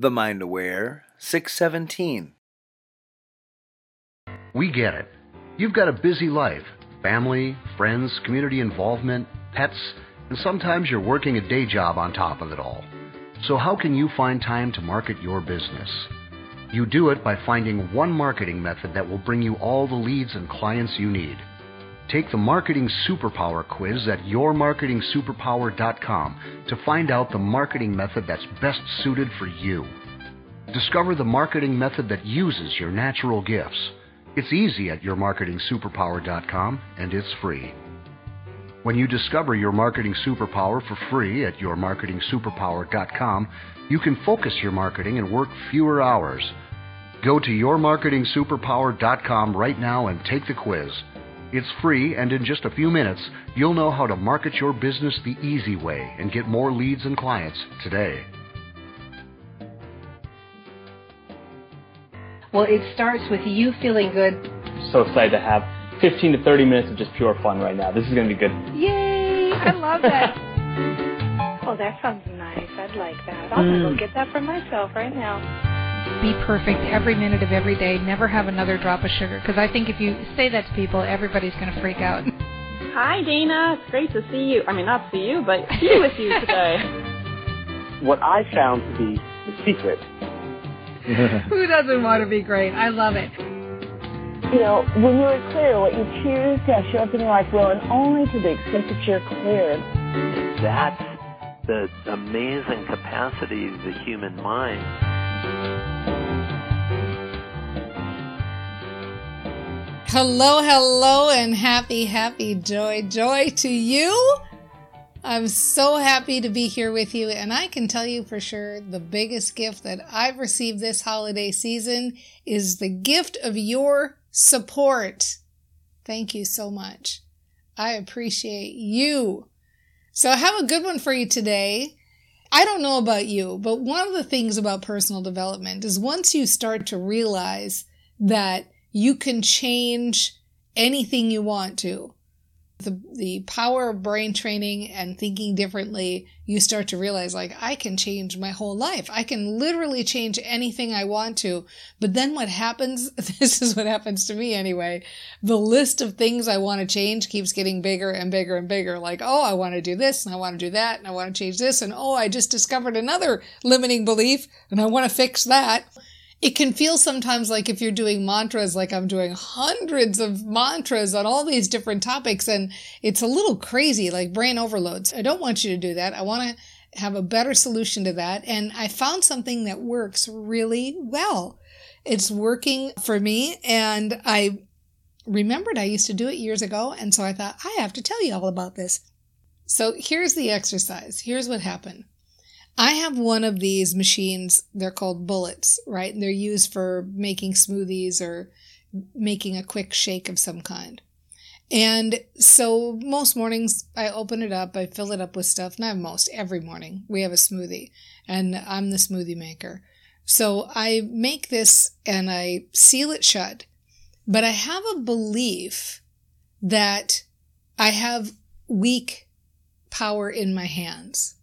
The Mind Aware 617. We get it. You've got a busy life family, friends, community involvement, pets, and sometimes you're working a day job on top of it all. So, how can you find time to market your business? You do it by finding one marketing method that will bring you all the leads and clients you need. Take the Marketing Superpower quiz at yourmarketingsuperpower.com to find out the marketing method that's best suited for you. Discover the marketing method that uses your natural gifts. It's easy at yourmarketingsuperpower.com and it's free. When you discover your marketing superpower for free at yourmarketingsuperpower.com, you can focus your marketing and work fewer hours. Go to yourmarketingsuperpower.com right now and take the quiz. It's free, and in just a few minutes, you'll know how to market your business the easy way and get more leads and clients today. Well, it starts with you feeling good. So excited to have 15 to 30 minutes of just pure fun right now. This is going to be good. Yay! I love that. oh, that sounds nice. I'd like that. I'll mm. go get that for myself right now be perfect every minute of every day, never have another drop of sugar. Because I think if you say that to people, everybody's going to freak out. Hi, Dana. It's great to see you. I mean, not see you, but be with you today. what I found to be the secret. Who doesn't want to be great? I love it. You know, when you're clear, what you choose to have show up in your life will, and only to the extent that you're clear. That's the amazing capacity of the human mind. Hello, hello, and happy, happy joy, joy to you. I'm so happy to be here with you, and I can tell you for sure the biggest gift that I've received this holiday season is the gift of your support. Thank you so much. I appreciate you. So, I have a good one for you today. I don't know about you, but one of the things about personal development is once you start to realize that you can change anything you want to. The, the power of brain training and thinking differently, you start to realize, like, I can change my whole life. I can literally change anything I want to. But then what happens? This is what happens to me anyway. The list of things I want to change keeps getting bigger and bigger and bigger. Like, oh, I want to do this and I want to do that and I want to change this. And oh, I just discovered another limiting belief and I want to fix that it can feel sometimes like if you're doing mantras, like I'm doing hundreds of mantras on all these different topics, and it's a little crazy, like brain overloads. I don't want you to do that. I want to have a better solution to that. And I found something that works really well. It's working for me, and I remembered I used to do it years ago. And so I thought, I have to tell you all about this. So here's the exercise. Here's what happened. I have one of these machines. They're called bullets, right? And they're used for making smoothies or making a quick shake of some kind. And so most mornings I open it up, I fill it up with stuff. Not most, every morning we have a smoothie and I'm the smoothie maker. So I make this and I seal it shut. But I have a belief that I have weak power in my hands.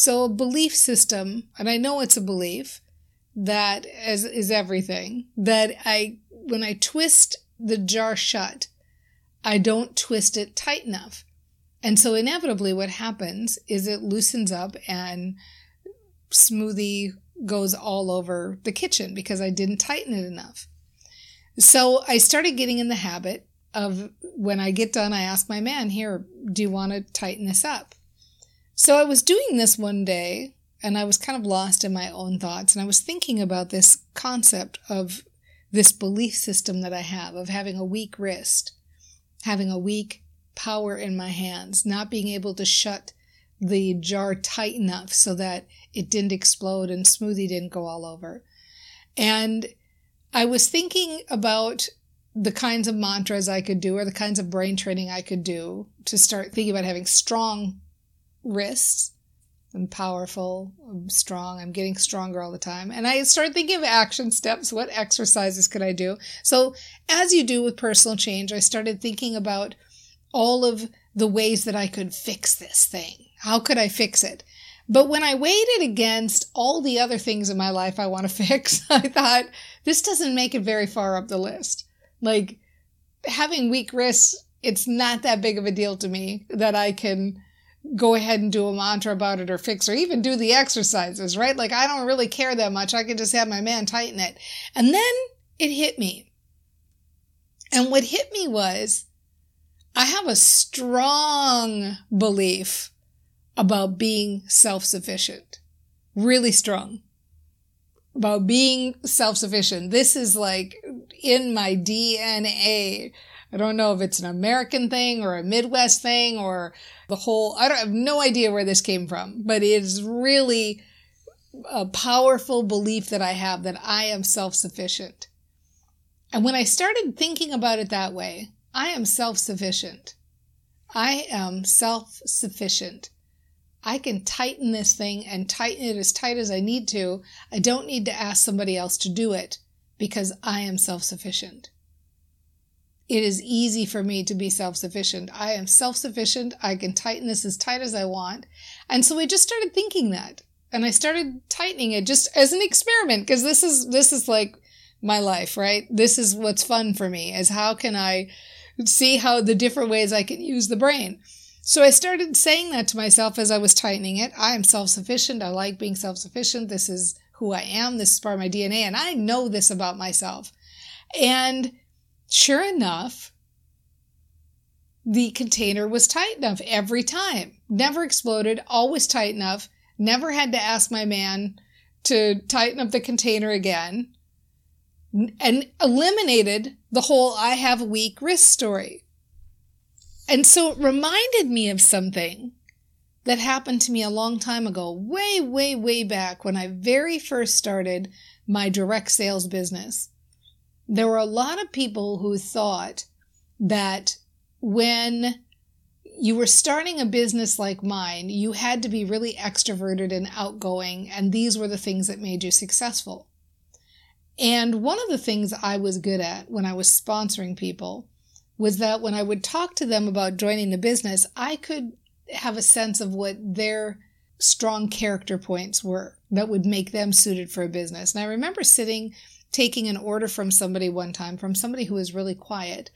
So a belief system, and I know it's a belief that is, is everything, that I, when I twist the jar shut, I don't twist it tight enough. And so inevitably what happens is it loosens up and smoothie goes all over the kitchen because I didn't tighten it enough. So I started getting in the habit of when I get done, I ask my man, here, do you want to tighten this up? So I was doing this one day and I was kind of lost in my own thoughts and I was thinking about this concept of this belief system that I have of having a weak wrist, having a weak power in my hands, not being able to shut the jar tight enough so that it didn't explode and smoothie didn't go all over. And I was thinking about the kinds of mantras I could do or the kinds of brain training I could do to start thinking about having strong wrists. I'm powerful, I'm strong, I'm getting stronger all the time. And I started thinking of action steps. What exercises could I do? So, as you do with personal change, I started thinking about all of the ways that I could fix this thing. How could I fix it? But when I weighed it against all the other things in my life I want to fix, I thought this doesn't make it very far up the list. Like having weak wrists, it's not that big of a deal to me that I can go ahead and do a mantra about it or fix or even do the exercises, right? Like I don't really care that much. I can just have my man tighten it. And then it hit me. And what hit me was I have a strong belief about being self sufficient. Really strong. About being self sufficient. This is like in my DNA. I don't know if it's an American thing or a Midwest thing or the whole, I don't I have no idea where this came from, but it is really a powerful belief that I have that I am self sufficient. And when I started thinking about it that way, I am self sufficient. I am self sufficient. I can tighten this thing and tighten it as tight as I need to. I don't need to ask somebody else to do it because I am self sufficient. It is easy for me to be self sufficient. I am self sufficient. I can tighten this as tight as I want. And so I just started thinking that. And I started tightening it just as an experiment because this is, this is like my life, right? This is what's fun for me is how can I see how the different ways I can use the brain. So I started saying that to myself as I was tightening it. I am self sufficient. I like being self sufficient. This is who I am. This is part of my DNA. And I know this about myself. And sure enough, the container was tight enough every time. Never exploded, always tight enough. Never had to ask my man to tighten up the container again and eliminated the whole I have a weak wrist story. And so it reminded me of something that happened to me a long time ago, way, way, way back when I very first started my direct sales business. There were a lot of people who thought that when you were starting a business like mine, you had to be really extroverted and outgoing, and these were the things that made you successful. And one of the things I was good at when I was sponsoring people was that when I would talk to them about joining the business, I could have a sense of what their strong character points were that would make them suited for a business. And I remember sitting taking an order from somebody one time, from somebody who was really quiet.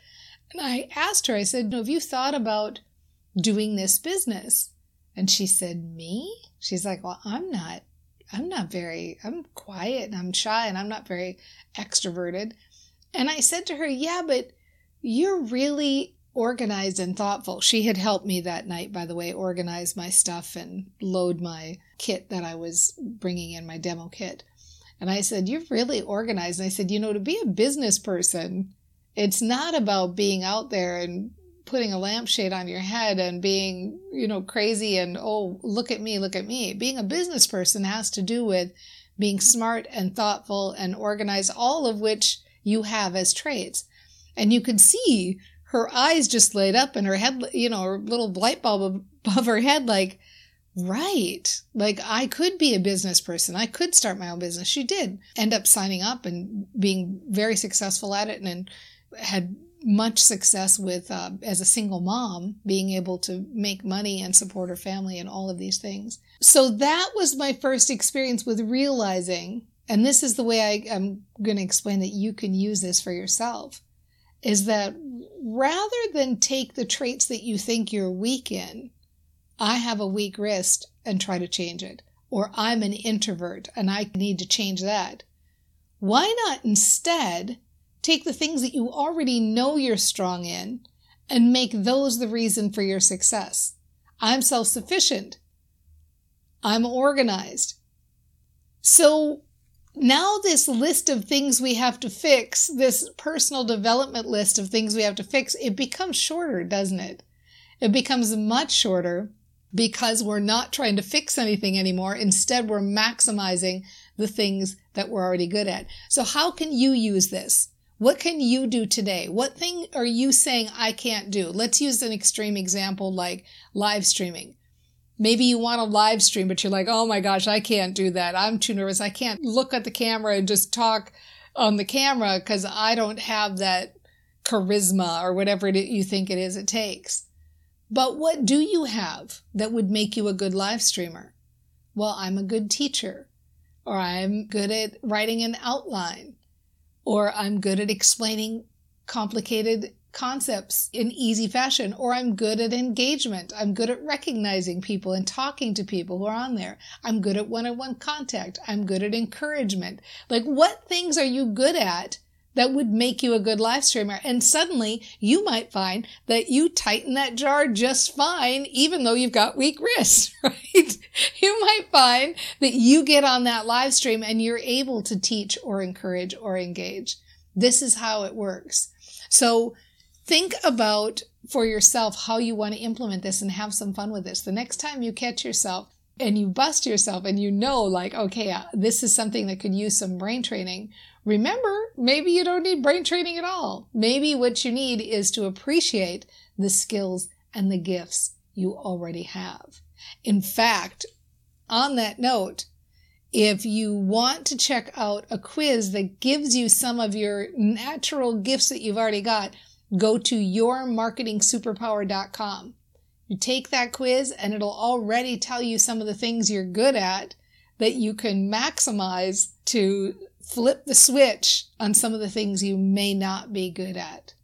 And I asked her, I said, Have you thought about doing this business? And she said, Me? She's like, Well, I'm not I'm not very, I'm quiet and I'm shy and I'm not very extroverted. And I said to her, Yeah, but you're really organized and thoughtful. She had helped me that night, by the way, organize my stuff and load my kit that I was bringing in, my demo kit. And I said, You're really organized. And I said, You know, to be a business person, it's not about being out there and putting a lampshade on your head and being, you know, crazy and, oh, look at me, look at me. Being a business person has to do with being smart and thoughtful and organized, all of which you have as traits. And you could see her eyes just lit up and her head, you know, her little light bulb above her head, like, right, like I could be a business person. I could start my own business. She did end up signing up and being very successful at it and, had much success with uh, as a single mom being able to make money and support her family and all of these things so that was my first experience with realizing and this is the way I, i'm going to explain that you can use this for yourself is that rather than take the traits that you think you're weak in i have a weak wrist and try to change it or i'm an introvert and i need to change that why not instead Take the things that you already know you're strong in and make those the reason for your success. I'm self sufficient. I'm organized. So now this list of things we have to fix, this personal development list of things we have to fix, it becomes shorter, doesn't it? It becomes much shorter because we're not trying to fix anything anymore. Instead, we're maximizing the things that we're already good at. So how can you use this? What can you do today? What thing are you saying I can't do? Let's use an extreme example like live streaming. Maybe you want to live stream, but you're like, oh my gosh, I can't do that. I'm too nervous. I can't look at the camera and just talk on the camera because I don't have that charisma or whatever you think it is it takes. But what do you have that would make you a good live streamer? Well, I'm a good teacher, or I'm good at writing an outline, or I'm good at explaining complicated concepts in easy fashion, or I'm good at engagement. I'm good at recognizing people and talking to people who are on there. I'm good at one on one contact. I'm good at encouragement. Like, what things are you good at? That would make you a good live streamer. And suddenly you might find that you tighten that jar just fine, even though you've got weak wrists, right? You might find that you get on that live stream and you're able to teach or encourage or engage. This is how it works. So think about for yourself how you want to implement this and have some fun with this. The next time you catch yourself and you bust yourself and you know, like, okay, uh, this is something that could use some brain training. Remember, maybe you don't need brain training at all. Maybe what you need is to appreciate the skills and the gifts you already have. In fact, on that note, if you want to check out a quiz that gives you some of your natural gifts that you've already got, go to yourmarketingsuperpower.com. You take that quiz and it'll already tell you some of the things you're good at that you can maximize to flip the switch on some of the things you may not be good at.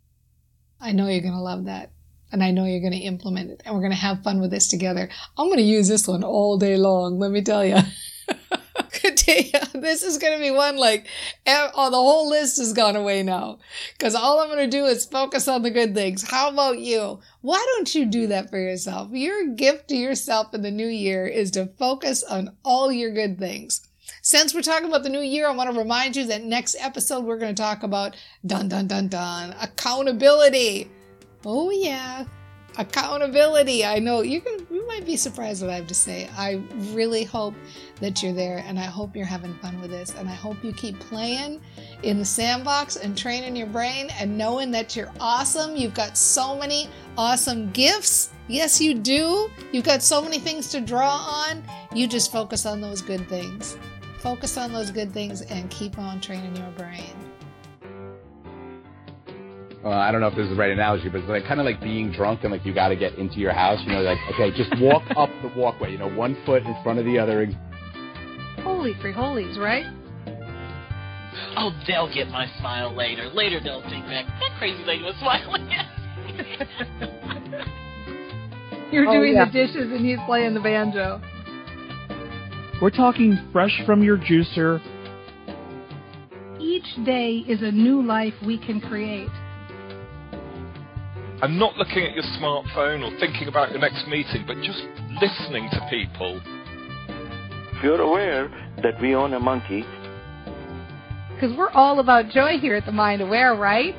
I know you're going to love that. And I know you're going to implement it. And we're going to have fun with this together. I'm going to use this one all day long, let me tell you. this is going to be one like, oh, the whole list has gone away now. Because all I'm going to do is focus on the good things. How about you? Why don't you do that for yourself? Your gift to yourself in the new year is to focus on all your good things. Since we're talking about the new year, I want to remind you that next episode we're going to talk about dun dun dun dun accountability. Oh yeah, accountability. I know you can you might be surprised what I have to say. I really hope that you're there and I hope you're having fun with this and I hope you keep playing in the sandbox and training your brain and knowing that you're awesome. You've got so many awesome gifts. Yes, you do. You've got so many things to draw on. You just focus on those good things. Focus on those good things and keep on training your brain uh, I don't know if this is the right analogy, but it's like kind of like being drunk and like you got to get into your house. You know, like okay, just walk up the walkway. You know, one foot in front of the other. Holy free holies, right? Oh, they'll get my smile later. Later they'll think back. That crazy lady was smiling. You're oh, doing yeah. the dishes and he's playing the banjo. We're talking fresh from your juicer. Each day is a new life we can create. and not looking at your smartphone or thinking about your next meeting, but just listening to people. If you're aware that we own a monkey, Because we're all about joy here at the Mind Aware, right?